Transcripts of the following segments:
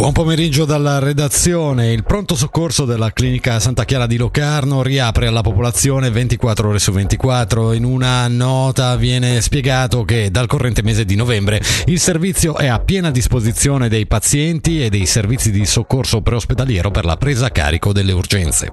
Buon pomeriggio dalla redazione. Il pronto soccorso della clinica Santa Chiara di Locarno riapre alla popolazione 24 ore su 24. In una nota viene spiegato che dal corrente mese di novembre il servizio è a piena disposizione dei pazienti e dei servizi di soccorso preospedaliero per la presa a carico delle urgenze.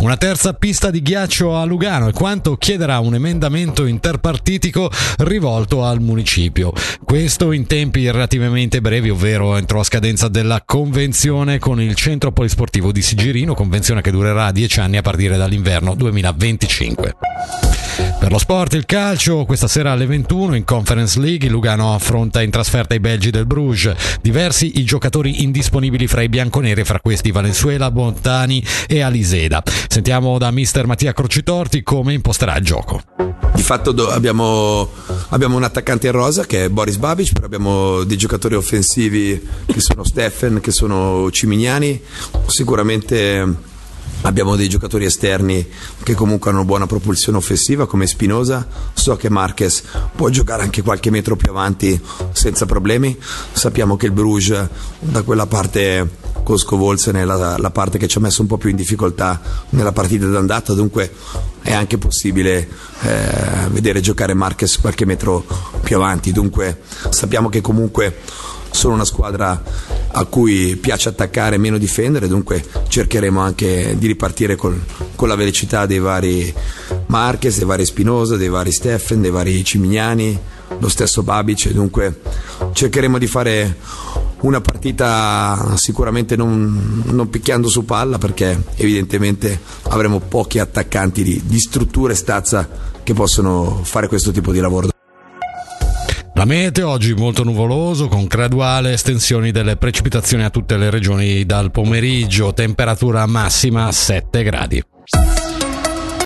Una terza pista di ghiaccio a Lugano e quanto chiederà un emendamento interpartitico rivolto al municipio. Questo in tempi relativamente brevi, ovvero entro la scadenza della convenzione con il centro polisportivo di Sigirino, convenzione che durerà 10 anni a partire dall'inverno 2025. Per lo sport, il calcio, questa sera alle 21 in Conference League, il Lugano affronta in trasferta i belgi del Bruges. Diversi i giocatori indisponibili fra i bianconeri, fra questi Valenzuela, Bontani e Aliseda. Sentiamo da mister Mattia Crocitorti come imposterà il gioco. Di fatto abbiamo, abbiamo, un attaccante in rosa che è Boris Babic, però abbiamo dei giocatori offensivi che sono Steffen, che sono Cimignani, sicuramente Abbiamo dei giocatori esterni che comunque hanno buona propulsione offensiva come Spinosa. So che Marquez può giocare anche qualche metro più avanti senza problemi. Sappiamo che il Bruges da quella parte con Scovolsen è la, la, parte che ci ha messo un po' più in difficoltà nella partita d'andata, dunque è anche possibile eh, vedere giocare Marquez qualche metro più avanti. Dunque sappiamo che comunque sono una squadra a cui piace attaccare meno difendere, dunque cercheremo anche di ripartire col, con la velocità dei vari Marquez, dei vari Spinosa, dei vari Steffen, dei vari Cimignani, lo stesso Babic, dunque cercheremo di fare una partita sicuramente non, non, picchiando su palla perché evidentemente avremo pochi attaccanti di, di struttura e stazza che possono fare questo tipo di lavoro. La meteo oggi molto nuvoloso con graduale estensioni delle precipitazioni a tutte le regioni dal pomeriggio, temperatura massima 7 gradi.